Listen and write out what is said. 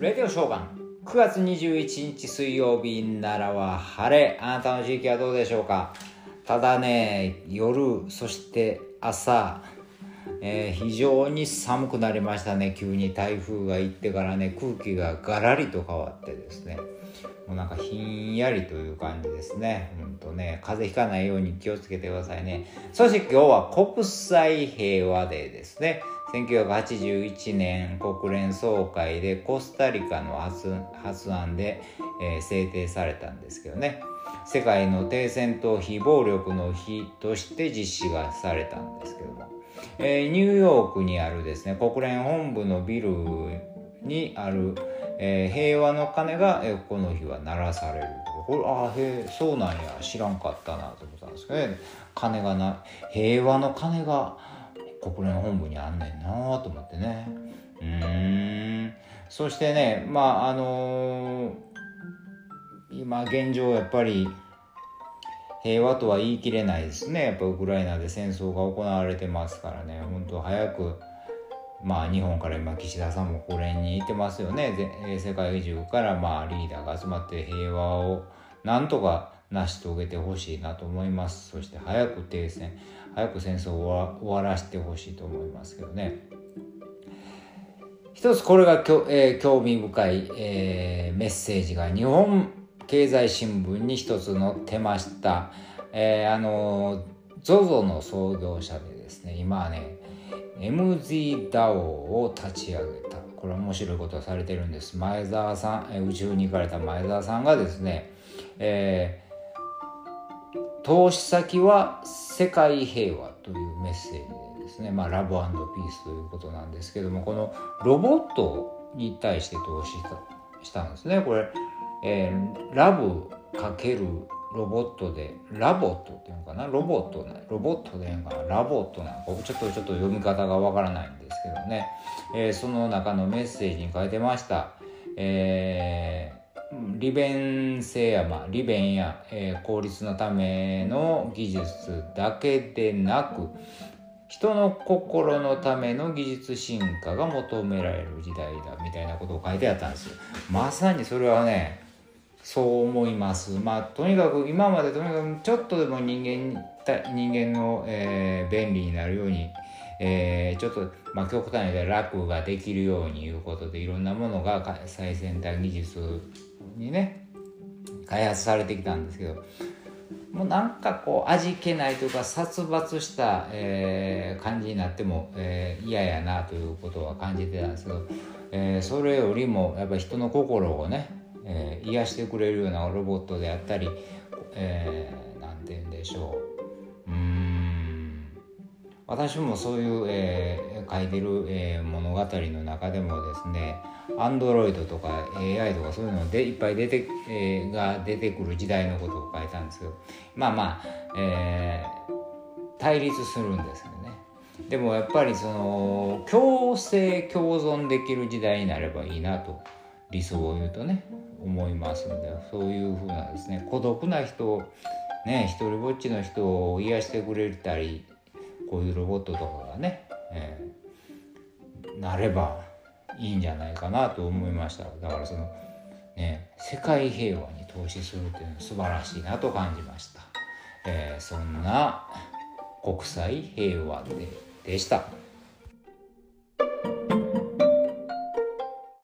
レディオショーガン9月21日水曜日奈良は晴れあなたの地域はどうでしょうか？ただね夜そして朝、えー、非常に寒くなりましたね急に台風が行ってからね空気がガラリと変わってですねもうなんかひんやりという感じですね。ほんとね、風邪ひかないように気をつけてくださいね。そして今日は国際平和デーですね。1981年国連総会でコスタリカの発案で、えー、制定されたんですけどね。世界の停戦と非暴力の日として実施がされたんですけども、えー、ニューヨークにあるですね国連本部のビルにある、えー、平和の鐘が、えー、この日は鳴らされるこれああへそうなんや。知らんかったなと思ったんですけどね。鐘がな平和の鐘が国連本部にあんねんなと思ってね。うん。そしてねまああのー、今現状やっぱり平和とは言い切れないですね。やっぱウクライナで戦争が行われてますからね。本当早くまあ日本から今岸田さんもこれにいてますよね。世界中からまあリーダーが集まって平和をなんとか成し遂げてほしいなと思います。そして早く停戦早く戦争を終わらせてほしいと思いますけどね。一つこれがきょ、えー、興味深い、えー、メッセージが日本経済新聞に一つ載ってました、えー、あの ZOZO の創業者でですね今はね MZDAO を立ち上げた。これ面白いことをされてるんです。前澤さん宇宙に行かれた前澤さんがですね、え投資先は世界平和というメッセージですね、まあ、 love peace ということなんですけどもこのロボットに対して投資したんですね。これ、えー、 love かけるロボットでラボットっていうのかな？ロボットロボットでいうのかな？ラボットなのか。ちょっとちょっと読み方がわからないんですけどね、えー、その中のメッセージに書いてました、えー利便性や、まあ、利便や、えー、効率のための技術だけでなく人の心のための技術進化が求められる時代だみたいなことを書いてあったんですよ。まさにそれはねそう思います。まあとにかく今までとにかくちょっとでも人間人間の、えー、便利になるようにえー、ちょっと、まあ、極端に言楽ができるようにいうことでいろんなものが最先端技術にね開発されてきたんですけどもうなんかこう味気ないというか殺伐した、えー、感じになっても、えー、嫌やなということは感じてたんですけど、えー、それよりもやっぱ人の心をね、えー、癒してくれるようなロボットであったり、えー、て言うんでしょう。うん。私もそういう、えー、書いてる、えー、物語の中でもですねアンドロイドとか AI とかそういうのでいっぱい出て、えー、が出てくる時代のことを書いたんですけどまあまあ、えー、対立するんですけどね。でもやっぱりその共生共存できる時代になればいいなと理想を言うとね思いますのでそういうふうなですね孤独な人をね一人ぼっちの人を癒してくれたりこういうロボットとかがね、えー、なればいいんじゃないかなと思いましただからそのね世界平和に投資するっていうのは素晴らしいなと感じました、えー、そんな国際平和ででした。